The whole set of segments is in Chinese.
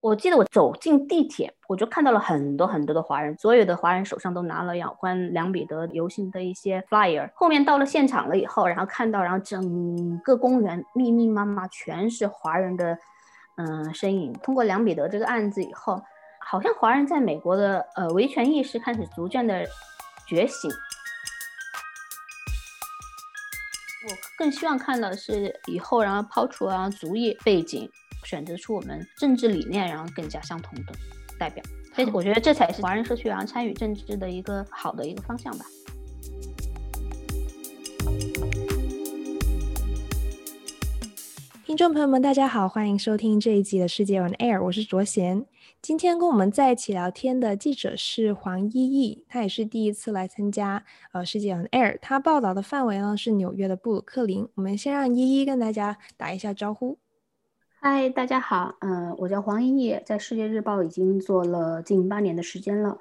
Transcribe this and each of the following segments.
我记得我走进地铁，我就看到了很多很多的华人，所有的华人手上都拿了有关梁彼得游行的一些 flyer。后面到了现场了以后，然后看到，然后整个公园密密麻麻全是华人的嗯身影。通过梁彼得这个案子以后，好像华人在美国的呃维权意识开始逐渐的觉醒。我更希望看到的是以后，然后抛除啊族裔背景。选择出我们政治理念，然后更加相同的代表，所以我觉得这才是华人社区然后参与政治的一个好的一个方向吧。听众朋友们，大家好，欢迎收听这一集的世界 on air，我是卓贤。今天跟我们在一起聊天的记者是黄依依，她也是第一次来参加呃世界 on air，她报道的范围呢是纽约的布鲁克林。我们先让依依跟大家打一下招呼。嗨，大家好，嗯，我叫黄依依，在世界日报已经做了近八年的时间了，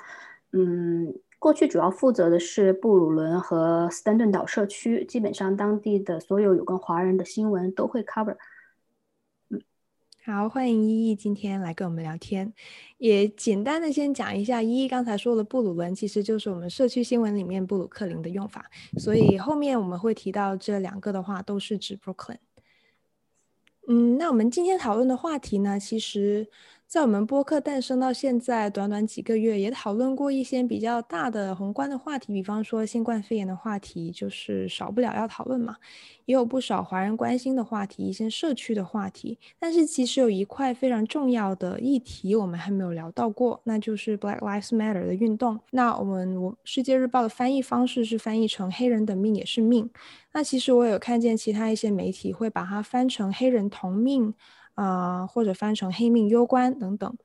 嗯，过去主要负责的是布鲁伦和斯丹顿岛社区，基本上当地的所有有关华人的新闻都会 cover。嗯，好，欢迎依依今天来跟我们聊天，也简单的先讲一下，依依刚才说的布鲁伦其实就是我们社区新闻里面布鲁克林的用法，所以后面我们会提到这两个的话都是指 Brooklyn。嗯，那我们今天讨论的话题呢，其实，在我们播客诞生到现在短短几个月，也讨论过一些比较大的宏观的话题，比方说新冠肺炎的话题，就是少不了要讨论嘛。也有不少华人关心的话题，一些社区的话题。但是其实有一块非常重要的议题，我们还没有聊到过，那就是 Black Lives Matter 的运动。那我们我世界日报的翻译方式是翻译成“黑人的命也是命”。那其实我有看见其他一些媒体会把它翻成“黑人同命”啊、或者翻成“黑命攸关”等等。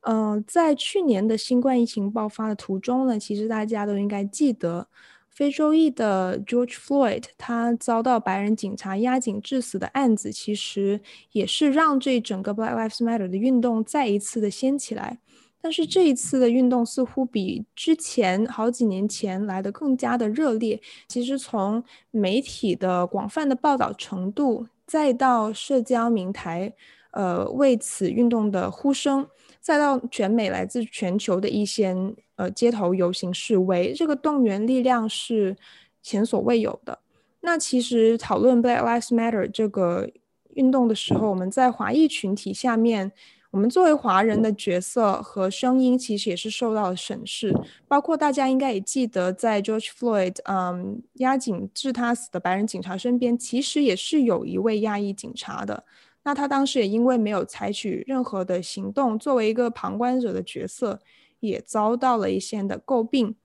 嗯、呃，在去年的新冠疫情爆发的途中呢，其实大家都应该记得。非洲裔的 George Floyd，他遭到白人警察压颈致死的案子，其实也是让这整个 Black Lives Matter 的运动再一次的掀起来。但是这一次的运动似乎比之前好几年前来的更加的热烈。其实从媒体的广泛的报道程度，再到社交平台，呃，为此运动的呼声，再到全美来自全球的一些。呃，街头游行示威，这个动员力量是前所未有的。那其实讨论 Black Lives Matter 这个运动的时候，我们在华裔群体下面，我们作为华人的角色和声音，其实也是受到了审视。包括大家应该也记得，在 George Floyd 嗯压颈致他死的白人警察身边，其实也是有一位亚裔警察的。那他当时也因为没有采取任何的行动，作为一个旁观者的角色。也遭到了一些的诟病。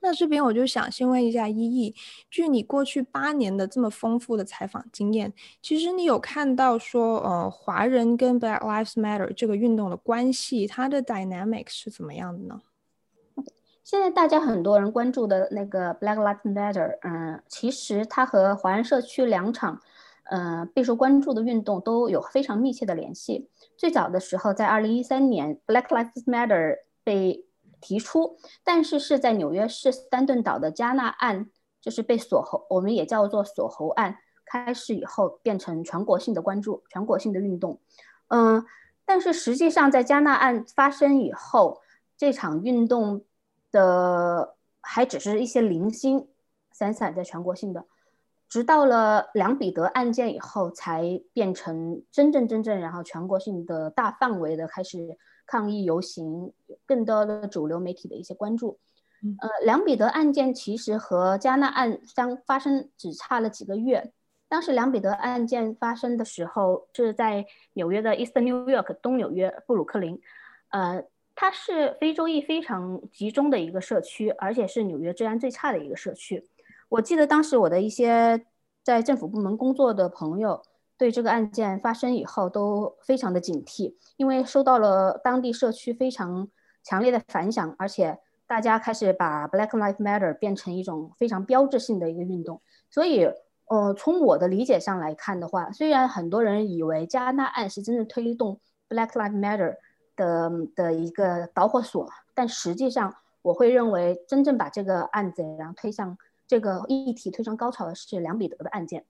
那这边我就想先问一下依依，据你过去八年的这么丰富的采访经验，其实你有看到说，呃，华人跟 Black Lives Matter 这个运动的关系，它的 dynamic 是怎么样的呢？现在大家很多人关注的那个 Black Lives Matter，嗯、其实它和华人社区两场，呃，备受关注的运动都有非常密切的联系。最早的时候，在二零一三年，Black Lives Matter 被提出，但是是在纽约市斯丹顿岛的加纳案，就是被锁喉，我们也叫做锁喉案，开始以后变成全国性的关注，全国性的运动。嗯，但是实际上在加纳案发生以后，这场运动的还只是一些零星散散在全国性的，直到了梁彼得案件以后，才变成真正真正然后全国性的大范围的开始。抗议游行，更多的主流媒体的一些关注。呃，梁彼得案件其实和加纳案相发生只差了几个月。当时梁彼得案件发生的时候是在纽约的 Eastern New York 东纽约布鲁克林，呃，它是非洲裔非常集中的一个社区，而且是纽约治安最差的一个社区。我记得当时我的一些在政府部门工作的朋友。对这个案件发生以后都非常的警惕，因为受到了当地社区非常强烈的反响，而且大家开始把 Black Lives Matter 变成一种非常标志性的一个运动。所以，呃，从我的理解上来看的话，虽然很多人以为加纳案是真正推动 Black Lives Matter 的的一个导火索，但实际上我会认为真正把这个案子然后推向这个议题推上高潮的是梁彼得的案件。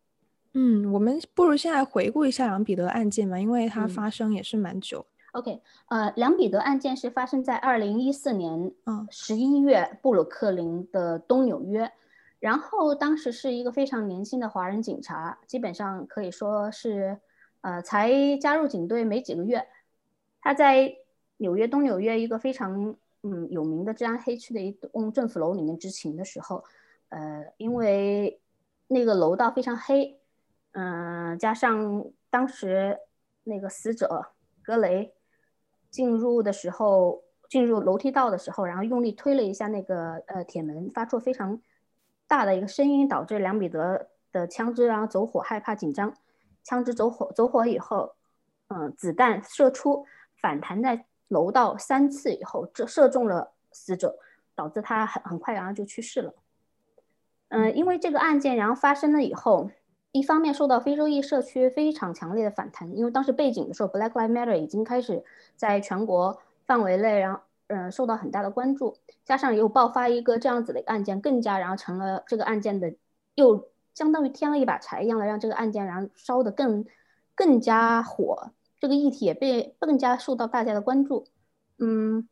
嗯，我们不如先来回顾一下梁彼得案件吧，因为它发生也是蛮久。OK，呃，梁彼得案件是发生在二零一四年十一月布鲁克林的东纽约，嗯，然后当时是一个非常年轻的华人警察，基本上可以说是，呃，才加入警队没几个月，他在纽约东纽约一个非常嗯有名的治安黑区的一栋政府楼里面执勤的时候，呃，因为那个楼道非常黑，嗯，加上当时那个死者格雷。进入的时候，进入楼梯道的时候，然后用力推了一下那个呃铁门，发出非常大的一个声音，导致梁彼得的枪支然后走火，害怕紧张，枪支走火走火以后，嗯、子弹射出，反弹在楼道三次以后，这射中了死者，导致他很很快然后就去世了。嗯、因为这个案件然后发生了以后。一方面受到非洲裔社区非常强烈的反弹，因为当时背景的时候，Black Lives Matter 已经开始在全国范围内，然后嗯受到很大的关注，加上又爆发一个这样子的案件，更加然后成了这个案件的又相当于添了一把柴一样的，让这个案件然后烧得更更加火，这个议题也被更加受到大家的关注。嗯，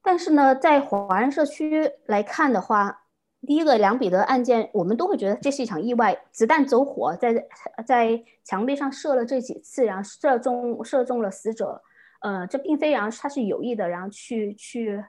但是呢，在华人社区来看的话，第一个梁彼得案件，我们都会觉得这是一场意外，子弹走火，在在墙壁上射了这几次，然后射中射中了死者，呃，这并非然后他是有意的，然后去去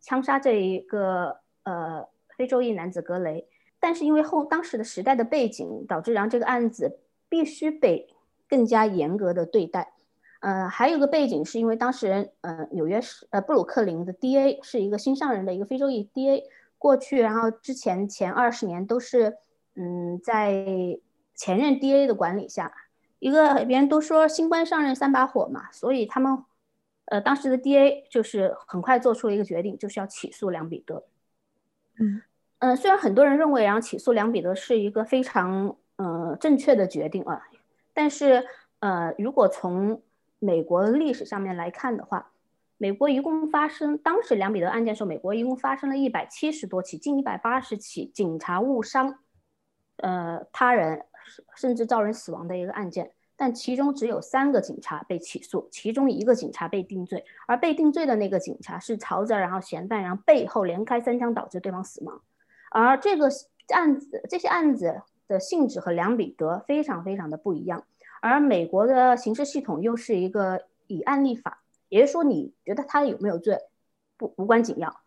枪杀这一个呃非洲裔男子格雷，但是因为后当时的时代的背景，导致然后这个案子必须被更加严格的对待，呃，还有个背景是因为当时人呃纽约市呃布鲁克林的 DA 是一个新上任的一个非洲裔 DA。过去，然后之前前二十年都是，嗯，在前任 DA 的管理下，一个别人都说新官上任三把火嘛，所以他们，呃，当时的 DA 就是很快做出了一个决定，就是要起诉梁彼得。嗯，呃，虽然很多人认为，然后起诉梁彼得是一个非常，呃，正确的决定啊，但是，呃，如果从美国的历史上面来看的话，美国一共发生当时梁彼得案件的时候，美国一共发生了一百七十多起，近一百八十起警察误伤，呃，他人甚至造成死亡的一个案件，但其中只有三个警察被起诉，其中一个警察被定罪，而被定罪的那个警察是朝着然后嫌犯然后背后连开三枪，导致对方死亡，而这个案子这些案子的性质和梁彼得非常非常的不一样，而美国的刑事系统又是一个以案立法。也就是说，你觉得他有没有罪，不无关紧要，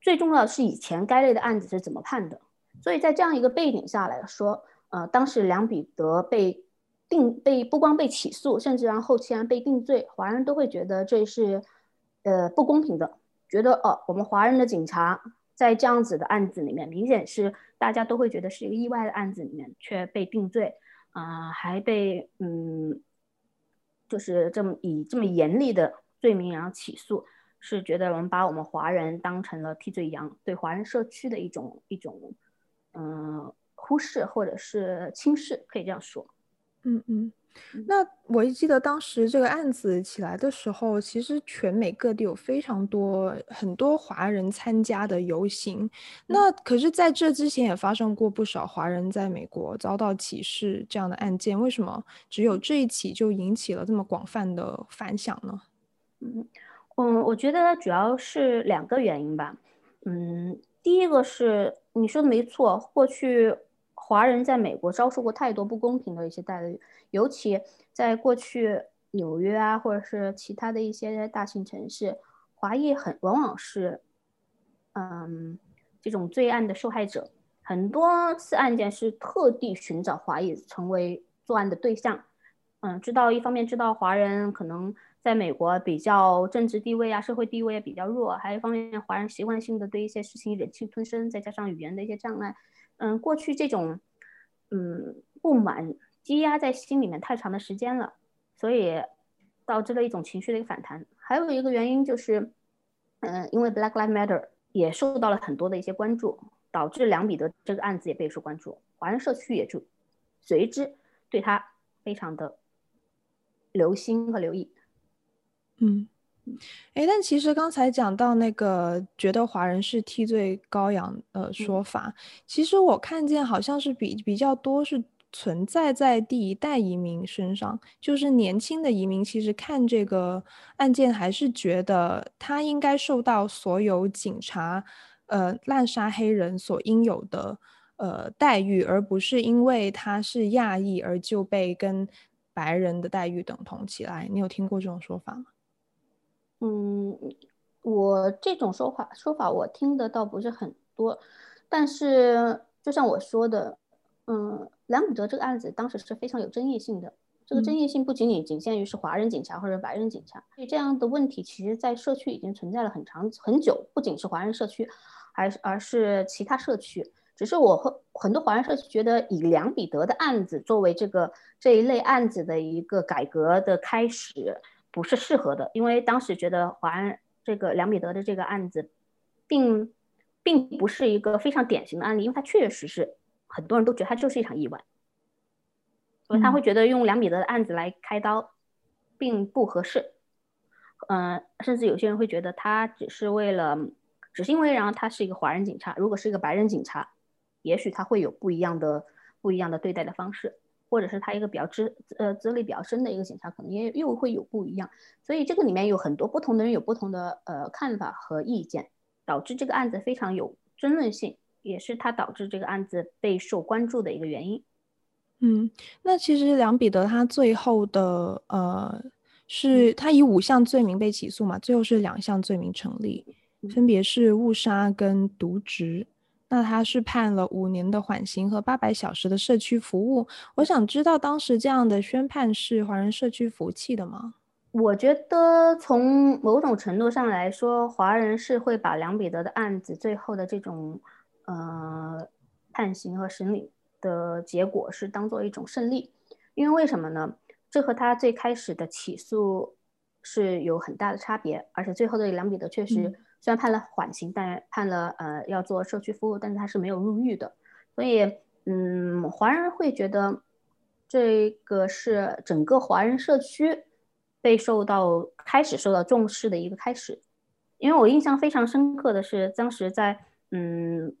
最重要的是以前该类的案子是怎么判的。所以在这样一个背景下来说，呃，当时梁彼得被定被不光被起诉，甚至让后期还被定罪，华人都会觉得这是呃不公平的，觉得哦，我们华人的警察在这样子的案子里面，明显是大家都会觉得是一个意外的案子里面却被定罪，啊、还被嗯，就是这么以这么严厉的。罪名然后起诉，是觉得我们把我们华人当成了替罪羊，对华人社区的一种一种嗯、呃、忽视或者是轻视，可以这样说。嗯嗯，那我一记得当时这个案子起来的时候，其实全美各地有非常多很多华人参加的游行。那可是在这之前也发生过不少华人在美国遭到歧视这样的案件，为什么只有这一起就引起了这么广泛的反响呢？嗯嗯，我觉得主要是两个原因吧。嗯，第一个是你说的没错，过去华人在美国遭受过太多不公平的一些待遇，尤其在过去纽约啊，或者是其他的一些大型城市，华裔很往往是嗯这种罪案的受害者，很多次案件是特地寻找华裔成为作案的对象。嗯，知道一方面知道华人可能。在美国比较政治地位啊，社会地位也比较弱，还有一方面，华人习惯性的对一些事情忍气吞声，再加上语言的一些障碍，嗯，过去这种嗯不满积压在心里面太长的时间了，所以导致了一种情绪的一个反弹。还有一个原因就是，嗯，因为 Black Lives Matter 也受到了很多的一些关注，导致梁彼得这个案子也备受关注，华人社区也就随之对他非常的留心和留意。嗯，哎，但其实刚才讲到那个觉得华人是替罪羔羊呃说法，嗯，其实我看见好像是比比较多是存在在第一代移民身上，就是年轻的移民其实看这个案件，还是觉得他应该受到所有警察呃滥杀黑人所应有的呃待遇，而不是因为他是亚裔而就被跟白人的待遇等同起来。你有听过这种说法吗？嗯，我这种说法说法我听的倒不是很多，但是就像我说的。嗯，梁彼得这个案子当时是非常有争议性的。这个争议性不仅仅仅限于是华人警察或者白人警察，所以这样的问题其实在社区已经存在了很长很久。不仅是华人社区，还是而是其他社区。只是我和很多华人社区觉得，以梁彼得的案子作为这个这一类案子的一个改革的开始，不是适合的，因为当时觉得华安这个梁彼得的这个案子，并并不是一个非常典型的案例，因为它确实是。很多人都觉得他就是一场意外，所以他会觉得用梁彼得的案子来开刀并不合适。嗯、呃，甚至有些人会觉得他只是为了，只是因为然后他是一个华人警察，如果是一个白人警察，也许他会有不一样的不一样的对待的方式，或者是他一个比较资呃资历比较深的一个警察，可能也又会有不一样。所以这个里面有很多不同的人有不同的呃看法和意见，导致这个案子非常有争论性。也是他导致这个案子备受关注的一个原因。嗯，那其实梁彼得他最后的呃，是他以五项罪名被起诉嘛，最后是两项罪名成立，分别是误杀跟渎职。那他是判了五年的缓刑和八百小时的社区服务。我想知道当时这样的宣判是华人社区服气的吗？我觉得从某种程度上来说，华人是会把梁彼得的案子最后的这种。呃，判刑和审理的结果是当做一种胜利，因为为什么呢？这和他最开始的起诉是有很大的差别，而且最后的梁彼得确实虽然判了缓刑，但判了呃要做社区服务，但是他是没有入狱的，所以嗯，华人会觉得这个是整个华人社区被受到开始受到重视的一个开始，因为我印象非常深刻的是当时在嗯。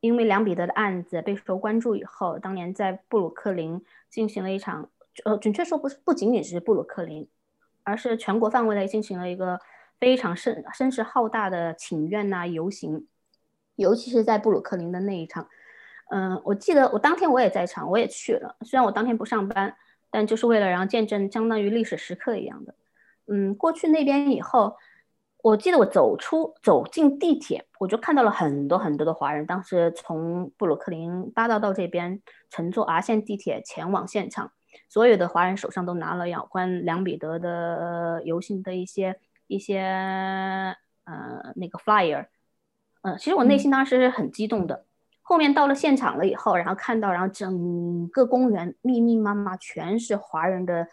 因为梁彼得的案子备受关注以后，当年在布鲁克林进行了一场，呃，准确说不是不仅仅是布鲁克林，而是全国范围内进行了一个非常声声势浩大的请愿呐游行，尤其是在布鲁克林的那一场，嗯、我记得我当天我也在场，我也去了，虽然我当天不上班，但就是为了然后见证相当于历史时刻一样的，嗯，过去那边以后。我记得我走出走进地铁，我就看到了很多很多的华人。当时从布鲁克林八大道这边乘坐 R 线地铁前往现场，所有的华人手上都拿了有关梁彼得的游行的一些一些呃那个 flyer。呃，其实我内心当时是很激动的。后面到了现场了以后，然后看到，然后整个公园密密麻麻全是华人的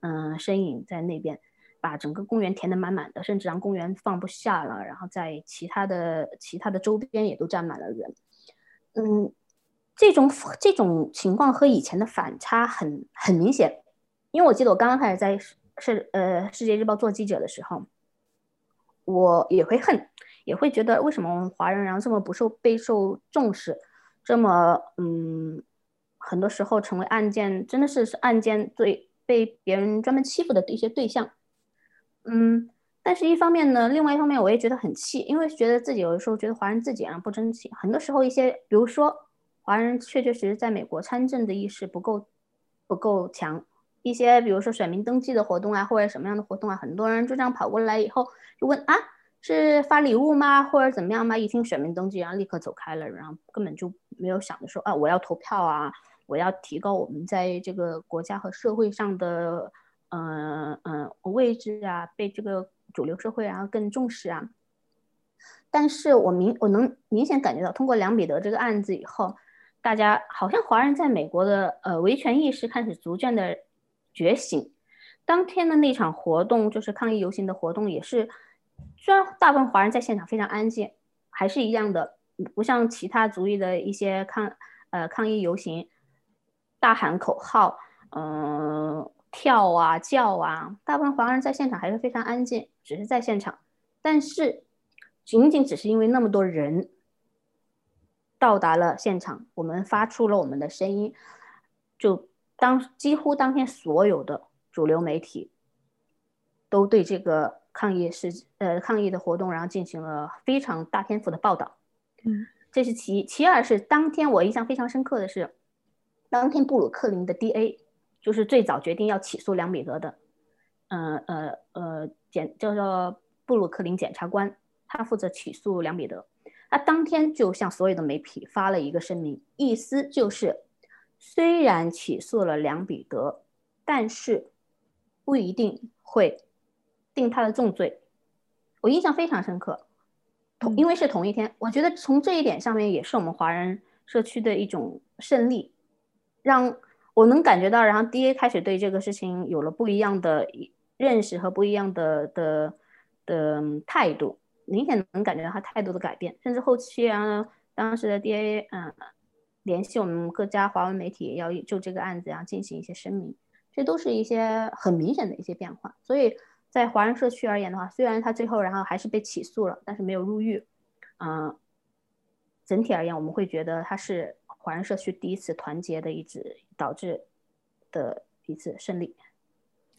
嗯、呃、身影在那边。把整个公园填得满满的，甚至让公园放不下了。然后在其他的其他的周边也都站满了人。嗯，这种这种情况和以前的反差很很明显。因为我记得我刚刚开始在是呃世界日报做记者的时候，我也会恨，也会觉得为什么华人然后这么不受备受重视，这么嗯，很多时候成为案件真的是是案件最被别人专门欺负的一些对象。嗯，但是一方面呢，另外一方面我也觉得很气，因为觉得自己有的时候觉得华人自己啊不争气，很多时候一些，比如说华人确确实实在美国参政的意识不够不够强，一些比如说选民登记的活动啊，或者什么样的活动啊，很多人就这样跑过来以后就问啊，是发礼物吗，或者怎么样吗？一听选民登记，然后立刻走开了，然后根本就没有想着说啊，我要投票啊，我要提高我们在这个国家和社会上的。嗯嗯，位置啊，被这个主流社会然后更重视啊。但是我明我能明显感觉到，通过梁彼得这个案子以后，大家好像华人在美国的呃维权意识开始逐渐的觉醒。当天的那场活动，就是抗议游行的活动，也是虽然大部分华人在现场非常安静，还是一样的，不像其他族裔的一些抗呃抗议游行，大喊口号，嗯、跳啊叫啊，大部分华人在现场还是非常安静，只是在现场。但是，仅仅只是因为那么多人到达了现场，我们发出了我们的声音，就当几乎当天所有的主流媒体都对这个抗议事呃抗议的活动，然后进行了非常大篇幅的报道。嗯，这是其一，其二是当天我印象非常深刻的是，当天布鲁克林的 DA 就是最早决定要起诉梁彼得的，呃呃呃检叫做布鲁克林检察官，他负责起诉梁彼得。他当天就向所有的媒体发了一个声明，意思就是，虽然起诉了梁彼得，但是不一定会定他的重罪。我印象非常深刻，同因为是同一天，我觉得从这一点上面也是我们华人社区的一种胜利，让我能感觉到，然后 DA 开始对这个事情有了不一样的认识和不一样的的的态度。明显能感觉到他态度的改变，甚至后期啊，当时的 DA 嗯联系我们各家华文媒体，要就这个案子要进行一些声明，这都是一些很明显的一些变化。所以在华人社区而言的话，虽然他最后然后还是被起诉了，但是没有入狱，嗯，整体而言我们会觉得他是华人社区第一次团结的一次导致的一次胜利。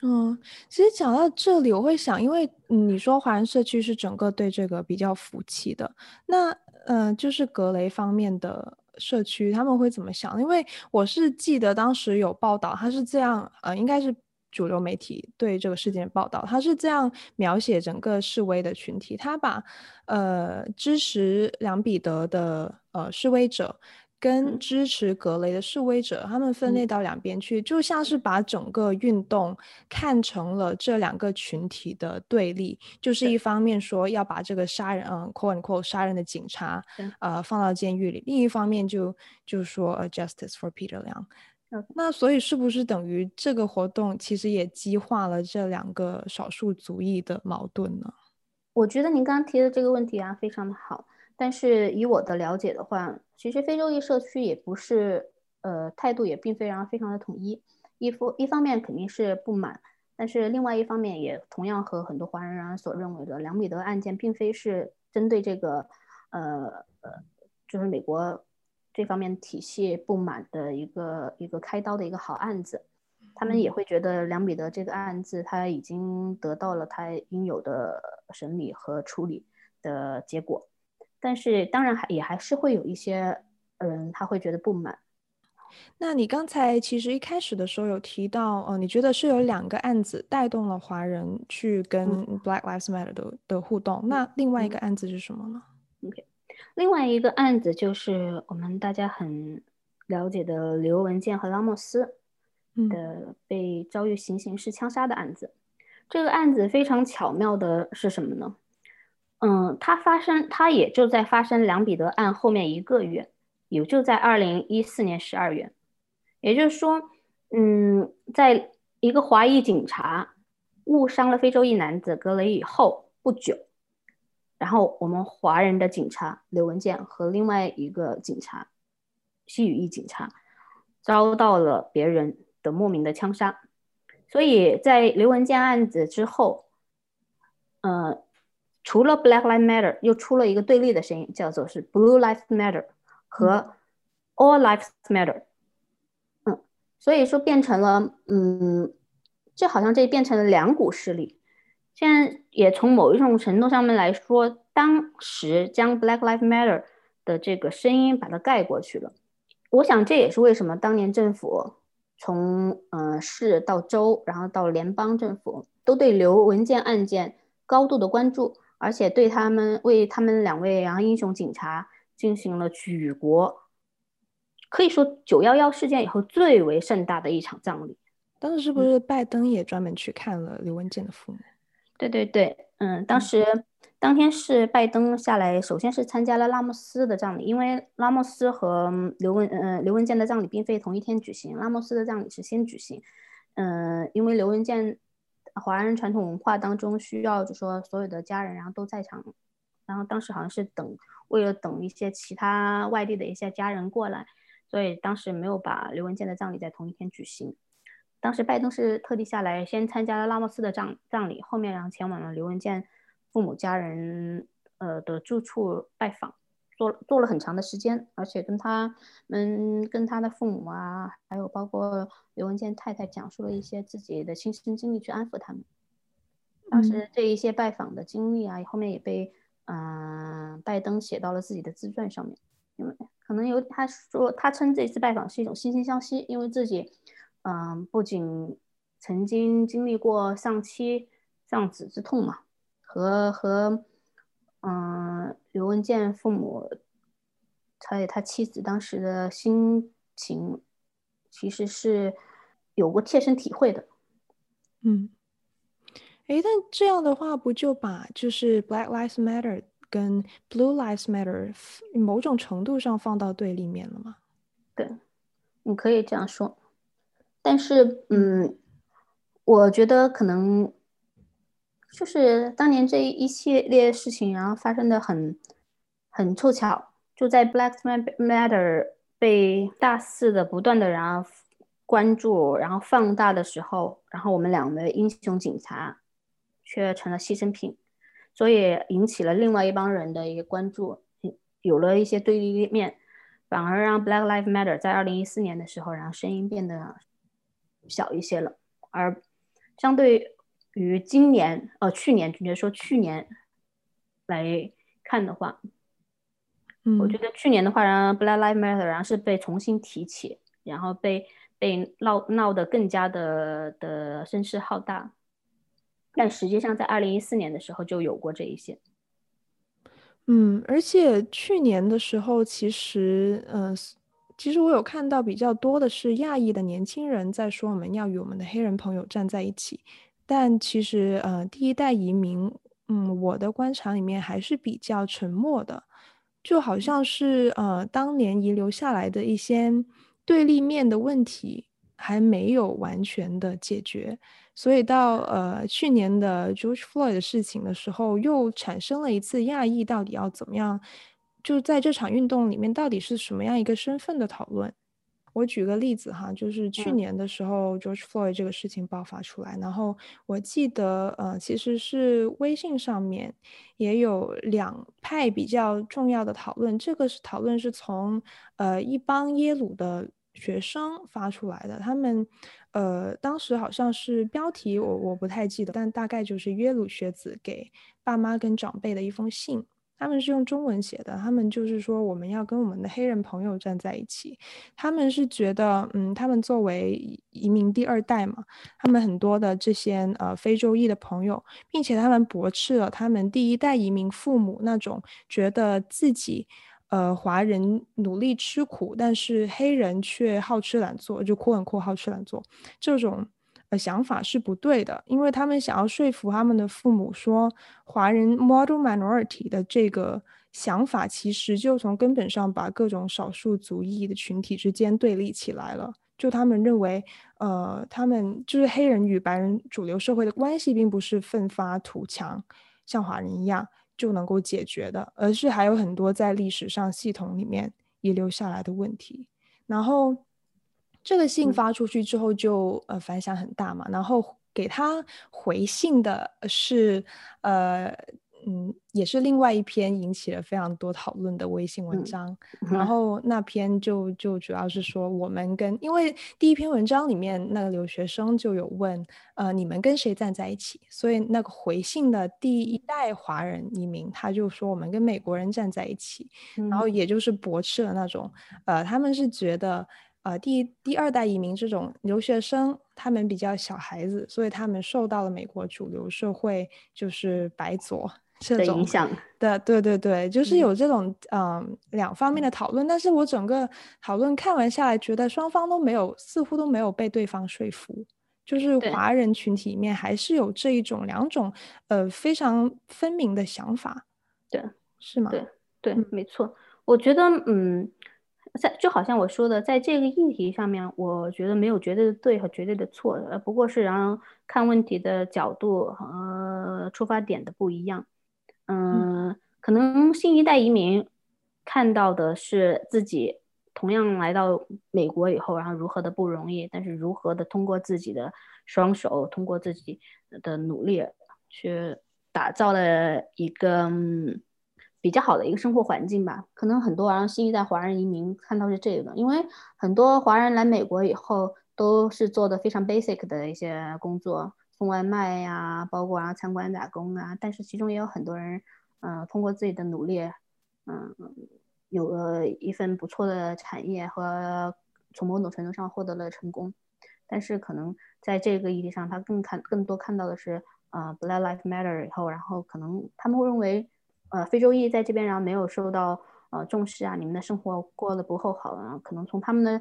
嗯，其实讲到这里，我会想，因为你说华人社区是整个对这个比较服气的，那、呃，就是格雷方面的社区他们会怎么想？因为我是记得当时有报道，他是这样，呃，应该是主流媒体对这个事件报道，他是这样描写整个示威的群体，他把呃支持梁彼得的呃示威者。跟支持格雷的示威者，他们分裂到两边去，就像是把整个运动看成了这两个群体的对立，就是一方面说要把这个杀人，嗯，quote unquote 杀人的警察，呃，放到监狱里，另一方面就就说 a justice for Peter 梁。那所以是不是等于这个活动其实也激化了这两个少数族裔的矛盾呢？我觉得您刚刚提的这个问题啊，非常的好。但是以我的了解的话，其实非洲裔社区也不是，呃，态度也并非然非常的统一。一方一方面肯定是不满，但是另外一方面也同样和很多华人人所认为的梁彼得案件并非是针对这个，呃呃，就是美国这方面体系不满的一个一个开刀的一个好案子。他们也会觉得梁彼得这个案子他已经得到了他应有的审理和处理的结果。但是当然还也还是会有一些人他会觉得不满。那你刚才其实一开始的时候有提到，呃，你觉得是有两个案子带动了华人去跟 Black Lives Matter 的的互动。嗯。那另外一个案子是什么呢？OK，另外一个案子就是我们大家很了解的刘文健和拉莫斯的被遭遇行刑式枪杀的案子。嗯。这个案子非常巧妙的是什么呢？嗯，它发生，它也就在发生梁彼得案后面一个月，也就在二零一四年十二月，也就是说，嗯，在一个华裔警察误伤了非洲裔男子格雷以后不久，然后我们华人的警察刘文健和另外一个警察西语裔警察遭到了别人的莫名的枪杀，所以在刘文健案子之后，呃。除了 Black Lives Matter，又出了一个对立的声音，叫做是 Blue Lives Matter 和 All Lives Matter。嗯，所以说变成了，嗯，就好像这变成了两股势力。现在也从某一种程度上面来说，当时将 Black Lives Matter 的这个声音把它盖过去了。我想这也是为什么当年政府从呃市到州，然后到联邦政府，都对刘文健案件高度的关注。而且对他们为他们两位然后英雄警察进行了举国可以说九幺幺事件以后最为盛大的一场葬礼。当时是不是拜登也专门去看了刘文健的父母？对对对，嗯，当时当天是拜登下来，首先是参加了拉莫斯的葬礼，因为拉莫斯和刘文呃刘文健的葬礼并非同一天举行，拉莫斯的葬礼是先举行，嗯，因为刘文健。华人传统文化当中需要，就说所有的家人然后都在场，然后当时好像是等，为了等一些其他外地的一些家人过来，所以当时没有把刘文健的葬礼在同一天举行。当时拜登是特地下来先参加了拉莫斯的葬葬礼，后面然后前往了刘文健父母家人呃的住处拜访，做做了很长的时间，而且跟他们跟他的父母啊，还有包括刘文健太太讲述了一些自己的亲身经历去安抚他们。当时这一些拜访的经历啊，后面也被嗯、呃、拜登写到了自己的自传上面，因为可能有他说他称这次拜访是一种惺惺相惜，因为自己嗯、呃、不仅曾经经历过丧妻丧子之痛嘛，和和。嗯，刘文健父母，还有他妻子当时的心情，其实是有过切身体会的。嗯，哎，但这样的话，不就把就是 Black Lives Matter 跟 Blue Lives Matter 某种程度上放到对立面了吗？对，你可以这样说。但是，嗯，我觉得可能。就是当年这一系列事情，然后发生的很很凑巧，就在 Black Matter 被大肆的不断的然后关注，然后放大的时候，然后我们两位英雄警察却成了牺牲品，所以引起了另外一帮人的一个关注，有了一些对立面，反而让 Black Lives Matter 在二零一四年的时候，然后声音变得小一些了，而相对。于今年，呃，去年，准确说去年来看的话，嗯，我觉得去年的话，然后 Black Lives Matter 然后是被重新提起，然后被被闹闹得更加的的声势浩大，但实际上在二零一四年的时候就有过这一些。嗯，而且去年的时候，其实，嗯、呃，其实我有看到比较多的是亚裔的年轻人在说，我们要与我们的黑人朋友站在一起。但其实，呃，第一代移民，嗯，我的观察里面还是比较沉默的，就好像是，呃，当年遗留下来的一些对立面的问题还没有完全的解决，所以到呃去年的 George Floyd 的事情的时候，又产生了一次亚裔到底要怎么样，就在这场运动里面到底是什么样一个身份的讨论。我举个例子哈，就是去年的时候，George Floyd 这个事情爆发出来，嗯、然后我记得，呃，其实是微信上面也有两派比较重要的讨论。这个是讨论是从呃一帮耶鲁的学生发出来的，他们呃当时好像是标题我我不太记得，但大概就是耶鲁学子给爸妈跟长辈的一封信。他们是用中文写的，他们就是说我们要跟我们的黑人朋友站在一起。他们是觉得，嗯，他们作为移民第二代嘛，他们很多的这些呃非洲裔的朋友，并且他们驳斥了他们第一代移民父母那种觉得自己呃华人努力吃苦，但是黑人却好吃懒做，就阔很阔好吃懒做这种。想法是不对的，因为他们想要说服他们的父母说，华人 model minority 的这个想法，其实就从根本上把各种少数族裔的群体之间对立起来了。就他们认为，呃，他们就是黑人与白人主流社会的关系，并不是奋发图强，像华人一样就能够解决的，而是还有很多在历史上系统里面遗留下来的问题，然后。这个信发出去之后就，呃反响很大嘛，然后给他回信的是呃嗯，也是另外一篇引起了非常多讨论的微信文章，嗯、然后那篇就就主要是说我们跟，因为第一篇文章里面那个留学生就有问呃你们跟谁站在一起，所以那个回信的第一代华人移民他就说我们跟美国人站在一起，嗯、然后也就是驳斥了那种呃他们是觉得。呃，第第二代移民这种留学生，他们比较小孩子，所以他们受到了美国主流社会就是白左这种影响的，对对对，就是有这种嗯、呃、两方面的讨论。但是我整个讨论看完下来，觉得双方都没有，似乎都没有被对方说服，就是华人群体里面还是有这一种两种呃非常分明的想法，对，是吗？对对，没错，我觉得嗯。在就好像我说的，在这个议题上面，我觉得没有绝对的对和绝对的错，呃，不过是然后看问题的角度和出发点的不一样。嗯，嗯，可能新一代移民看到的是自己同样来到美国以后，然后如何的不容易，但是如何的通过自己的双手，通过自己的努力去打造了一个。比较好的一个生活环境吧。可能很多然后新一代华人移民看到是这个，因为很多华人来美国以后都是做的非常 basic 的一些工作，送外卖呀、包括然后餐馆打工啊。但是其中也有很多人，嗯、通过自己的努力，嗯、有了一份不错的产业和从某种程度上获得了成功。但是可能在这个议题上，他更看更多看到的是，呃，Black Lives Matter 以后，然后可能他们会认为，呃，非洲裔在这边然后没有受到呃重视啊，你们的生活过得不够好啊，可能从他们的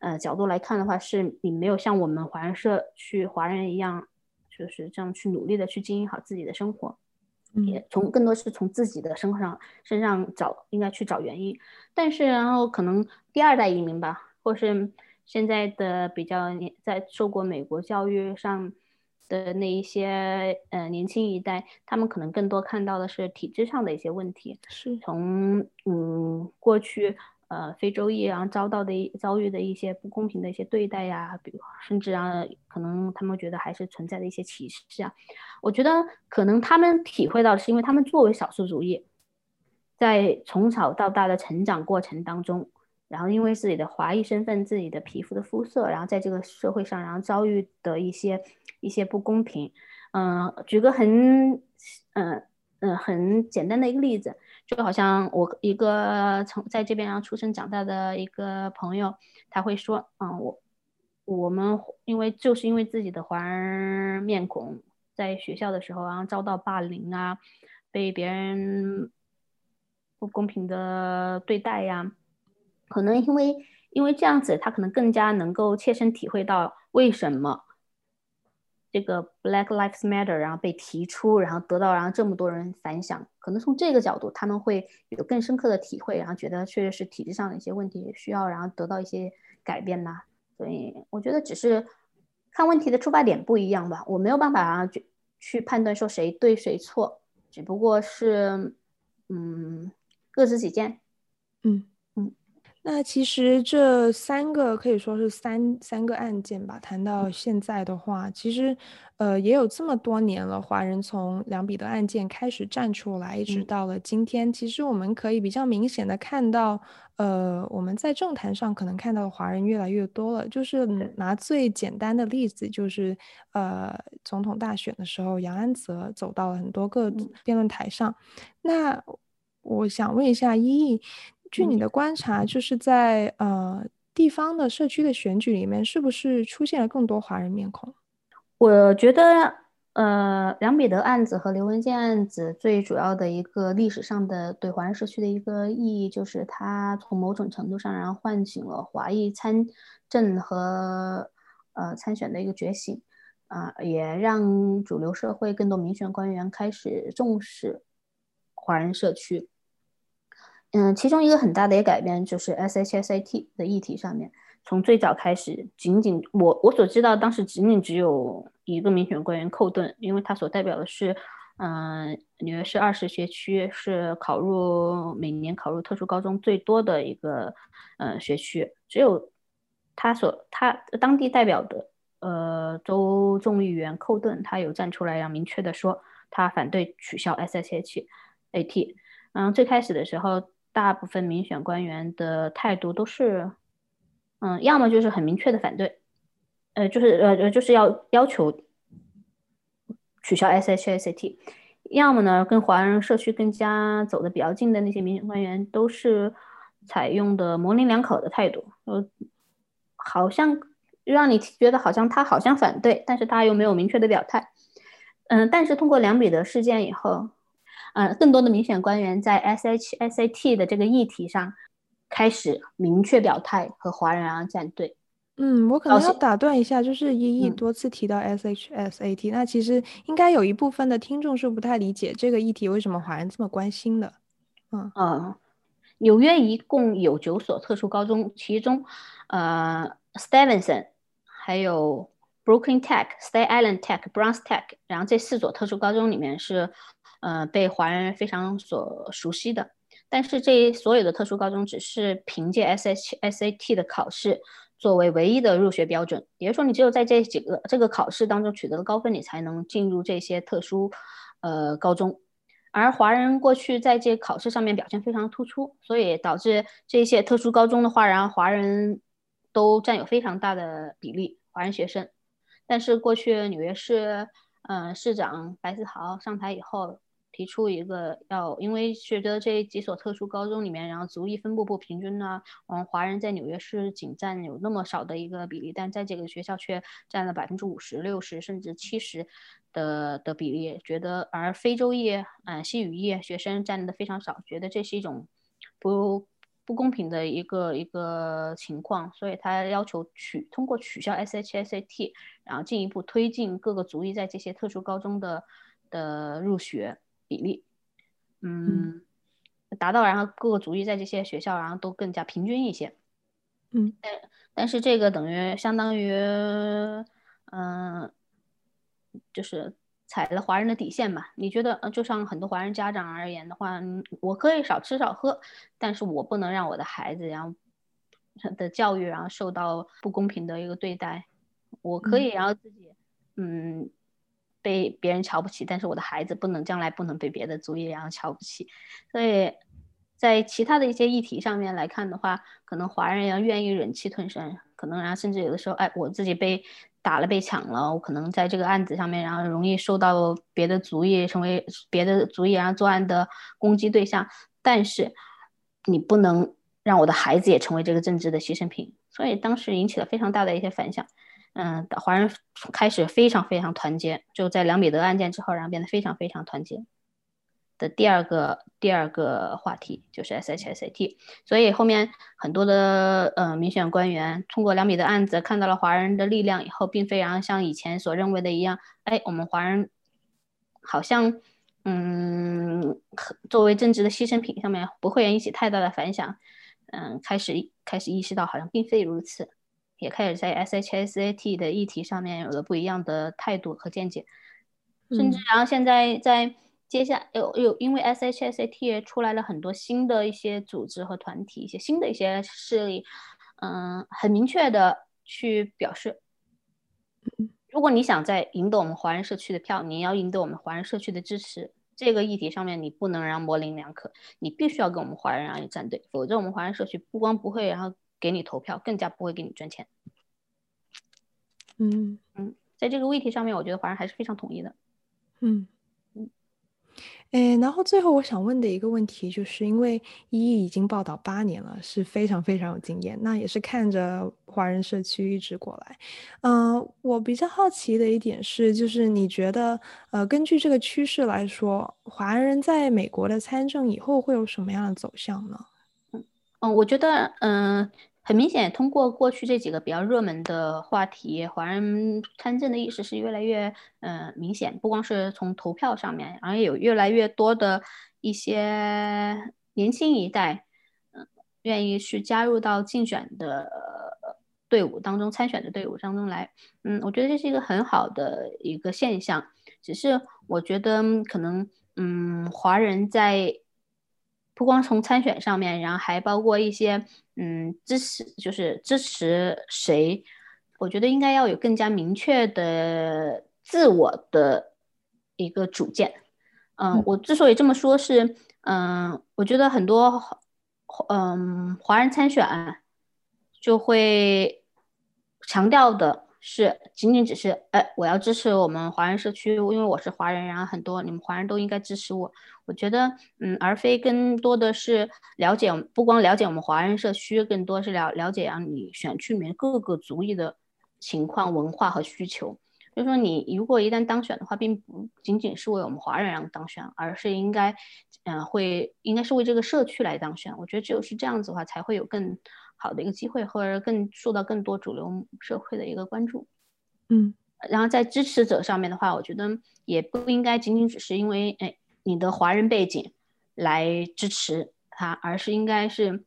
呃角度来看的话，是你没有像我们华人社区华人一样，就是这样去努力的去经营好自己的生活，也从更多是从自己的身上身上找应该去找原因，但是然后可能第二代移民吧，或是。现在的比较年在受过美国教育上的那一些呃年轻一代，他们可能更多看到的是体制上的一些问题，是从嗯过去呃非洲裔然后遭到的遭遇的一些不公平的一些对待呀，比如甚至啊可能他们觉得还是存在的一些歧视啊，我觉得可能他们体会到的是因为他们作为少数族裔，在从小到大的成长过程当中。然后因为自己的华裔身份、自己的皮肤的肤色，然后在这个社会上，然后遭遇的一些一些不公平，嗯、举个很嗯嗯、很简单的一个例子，就好像我一个从在这边然后出生长大的一个朋友，他会说，嗯，我我们因为就是因为自己的华人面孔，在学校的时候然后遭到霸凌啊，被别人不公平的对待呀。可能因为因为这样子，他可能更加能够切身体会到为什么这个 Black Lives Matter 然后被提出，然后得到然后这么多人反响。可能从这个角度，他们会有更深刻的体会，然后觉得确实是体制上的一些问题需要然后得到一些改变呐。所以我觉得只是看问题的出发点不一样吧，我没有办法啊去去判断说谁对谁错，只不过是嗯各执己见，嗯。那其实这三个可以说是三三个案件吧。谈到现在的话，其实，呃，也有这么多年了。华人从两彼得案件开始站出来，一直到了今天，其实我们可以比较明显的看到，呃，我们在政坛上可能看到的华人越来越多了。就是拿最简单的例子，就是呃，总统大选的时候，杨安泽走到了很多个辩论台上。那我想问一下依依。据你的观察，就是在呃地方的社区的选举里面，是不是出现了更多华人面孔？我觉得，呃，梁彼得案子和刘文健案子最主要的一个历史上的对华人社区的一个意义，就是它从某种程度上，然后唤醒了华裔参政和呃参选的一个觉醒，啊、呃，也让主流社会更多民选官员开始重视华人社区。嗯，其中一个很大的一个改变就是 S H S A T 的议题上面，从最早开始，仅仅我我所知道，当时仅仅只有一个民选官员寇顿，因为他所代表的是，嗯、纽约市二十学区是考入每年考入特殊高中最多的一个呃学区，只有他所他当地代表的呃州众议员寇顿，他有站出来，要明确的说他反对取消 S H S A T。嗯，最开始的时候。大部分民选官员的态度都是，嗯，要么就是很明确的反对，呃，就是呃呃，就是要要求取消 SHSAT，要么呢，跟华人社区更加走的比较近的那些民选官员都是采用的模棱两可的态度，呃，好像让你觉得好像他好像反对，但是他又没有明确的表态，嗯，但是通过梁彼得事件以后。呃，更多的民选官员在 SHSAT 的这个议题上开始明确表态，和华人啊站队。嗯，我可能要打断一下，就是一亿多次提到 SHSAT，、嗯、那其实应该有一部分的听众是不太理解这个议题为什么华人这么关心的。嗯嗯，纽约一共有九所特殊高中，其中呃 Stevenson 还有 Brooklyn Tech、Staten Island Tech、Bronx Tech，然后这四所特殊高中里面是。呃，被华人非常所熟悉的，但是这所有的特殊高中只是凭借 SHSAT 的考试作为唯一的入学标准，也就是说，你只有在这几个这个考试当中取得了高分，你才能进入这些特殊呃高中。而华人过去在这考试上面表现非常突出，所以导致这些特殊高中的话，然后华人都占有非常大的比例，华人学生。但是过去纽约市，嗯、市长白思豪上台以后，提出一个要，因为觉得这几所特殊高中里面，然后族裔分布不平均呢，嗯，华人在纽约市仅占有那么少的一个比例，但在这个学校却占了百分之五十、六十甚至七十的的比例，觉得而非洲裔、嗯、西语裔学生占的非常少，觉得这是一种不。不公平的一个一个情况，所以他要求取通过取消 SHSAT，然后进一步推进各个族裔在这些特殊高中的的入学比例，嗯，达到然后各个族裔在这些学校然后都更加平均一些，嗯，但但是这个等于相当于，嗯、呃，就是。踩了华人的底线嘛？你觉得，呃，就像很多华人家长而言的话，我可以少吃少喝，但是我不能让我的孩子然后的教育然后受到不公平的一个对待。我可以然后自己，嗯，被别人瞧不起，但是我的孩子不能将来不能被别的族裔然后瞧不起。所以在其他的一些议题上面来看的话，可能华人要愿意忍气吞声，可能然后甚至有的时候，哎，我自己被。打了被抢了，我可能在这个案子上面，然后容易受到别的族裔成为别的族裔然后作案的攻击对象。但是你不能让我的孩子也成为这个政治的牺牲品，所以当时引起了非常大的一些反响。嗯，华人开始非常非常团结，就在梁彼得案件之后，然后变得非常非常团结。的第二个第二个话题就是 SHSAT，所以后面很多的呃民选官员通过梁彼得案子看到了华人的力量以后，并非然后像以前所认为的一样，哎，我们华人好像嗯作为政治的牺牲品上面不会引起太大的反响，嗯，开始开始意识到好像并非如此，也开始在 SHSAT 的议题上面有了不一样的态度和见解，甚至然后现在在。接下有有，因为 SHSAT 出来了很多新的一些组织和团体，一些新的一些势力，嗯，很明确的去表示，如果你想在赢得我们华人社区的票，你要赢得我们华人社区的支持，这个议题上面你不能让模棱两可，你必须要跟我们华人然后站队，否则我们华人社区不光不会然后给你投票，更加不会给你赚钱。嗯嗯，在这个问题上面，我觉得华人还是非常统一的。嗯。诶，然后最后我想问的一个问题，就是因为依依已经报道八年了，是非常非常有经验，那也是看着华人社区一直过来。嗯、呃，我比较好奇的一点是，就是你觉得，呃，根据这个趋势来说，华人在美国的参政以后会有什么样的走向呢？嗯嗯，我觉得，嗯、呃。很明显，通过过去这几个比较热门的话题，华人参政的意识是越来越嗯、呃、明显。不光是从投票上面，然后也有越来越多的一些年轻一代，嗯、愿意去加入到竞选的队伍当中，参选的队伍当中来。嗯，我觉得这是一个很好的一个现象。只是我觉得可能，嗯，华人在。不光从参选上面，然后还包括一些，嗯，支持就是支持谁，我觉得应该要有更加明确的自我的一个主见。嗯，我之所以这么说，是，嗯，我觉得很多，嗯，华人参选就会强调的。是仅仅只是哎，我要支持我们华人社区，因为我是华人，然后很多你们华人都应该支持我。我觉得，嗯，而非更多的是了解，不光了解我们华人社区，更多是了了解啊，你选区里面各个族裔的情况、文化和需求。就是说，你如果一旦当选的话，并不仅仅是为我们华人让当选，而是应该，嗯、会应该是为这个社区来当选。我觉得只有是这样子的话，才会有更。好的一个机会，或者更受到更多主流社会的一个关注，嗯，然后在支持者上面的话，我觉得也不应该仅仅只是因为哎你的华人背景来支持他，而是应该是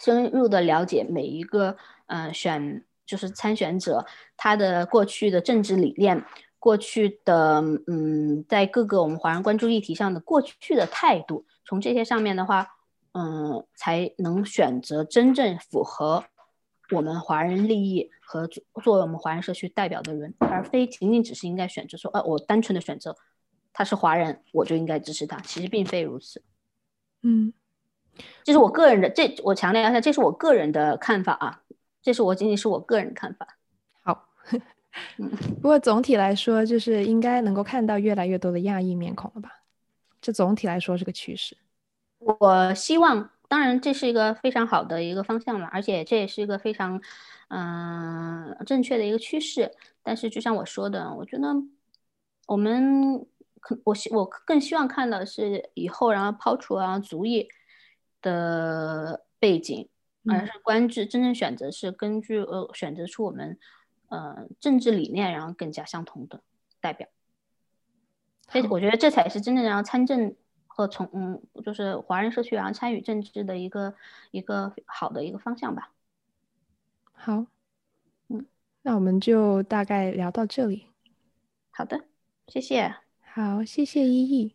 深入的了解每一个呃选就是参选者他的过去的政治理念，过去的嗯在各个我们华人关注议题上的过去的态度，从这些上面的话。嗯，才能选择真正符合我们华人利益和作为我们华人社区代表的人，而非仅仅只是应该选择说，呃，我单纯的选择他他是华人，我就应该支持他。其实并非如此。嗯，这是我个人的，这我强调一下，这是我个人的看法啊，这是我仅仅是我个人的看法。好，不过总体来说，就是应该能够看到越来越多的亚裔面孔了吧？这总体来说是个趋势。我希望，当然这是一个非常好的一个方向嘛，而且这也是一个非常嗯、呃、正确的一个趋势。但是就像我说的，我觉得我们可。我希我更希望看到的是以后，然后抛除啊族裔的背景，而是关注真正选择是根据呃选择出我们呃政治理念，然后更加相同的代表。所以我觉得这才是真正让参政和从嗯就是华人社区然后参与政治的一个一个好的一个方向吧。好，嗯，那我们就大概聊到这里。好的，谢谢。好，谢谢依依。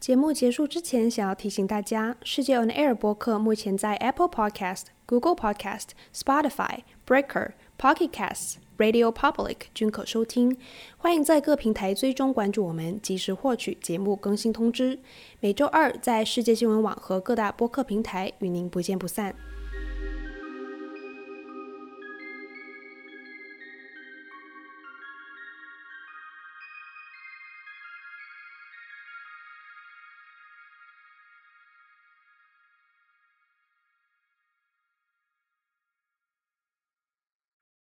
节目结束之前，想要提醒大家，世界 On Air 播客目前在 Apple Podcast、Google Podcast、Spotify、Breaker、Pocket Casts、Radio Public 均可收听。欢迎在各平台追踪关注我们，及时获取节目更新通知。每周二在世界新闻网和各大播客平台与您不见不散。